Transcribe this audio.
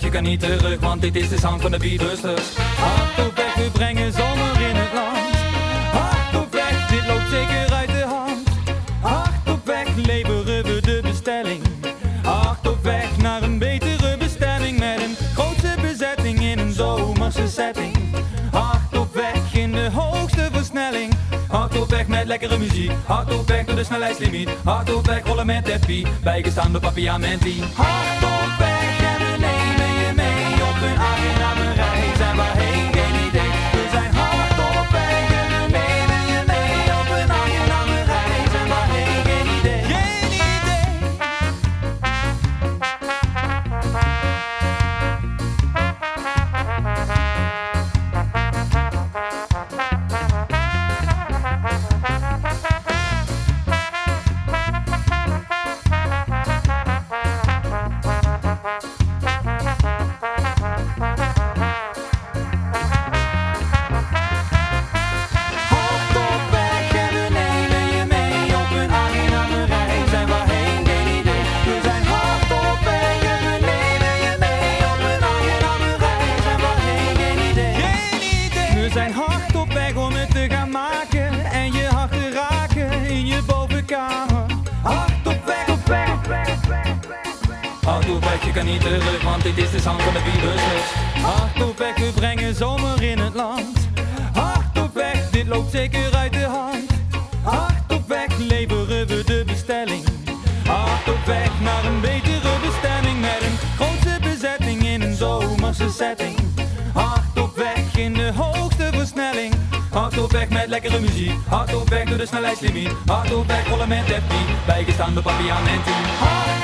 je kan niet terug, want dit is de sound van de Beatbusters. Hard op weg, we brengen zomer in het land. Hard op weg, dit loopt zeker uit de hand. Hard op weg, leveren we de bestelling. Hard op weg naar een betere bestemming met een grootse bezetting in een zomerse setting. Hard op weg in de hoogste versnelling. Hard op weg met lekkere muziek. Hard op weg door de snelheidslimiet. Hard op weg rollen met Effie. Bijgestaan door Papiamenti. Hard op weg mee op Hard op weg, je kan niet terug, want dit is de sound van de Beatbusters. Hard op weg, we brengen zomer in het land. Hard op weg, dit loopt zeker uit de hand. Hard op weg, leveren we de bestelling. Hard op weg naar een betere bestemming met een grootse bezetting in een zomerse setting. Hard op weg in de hoogste versnelling. Hard op weg met lekkere muziek. Hard op weg door de snelheidslimiet. Hard op weg rollen met FP. Bijgestaan door Papiamenti. Hard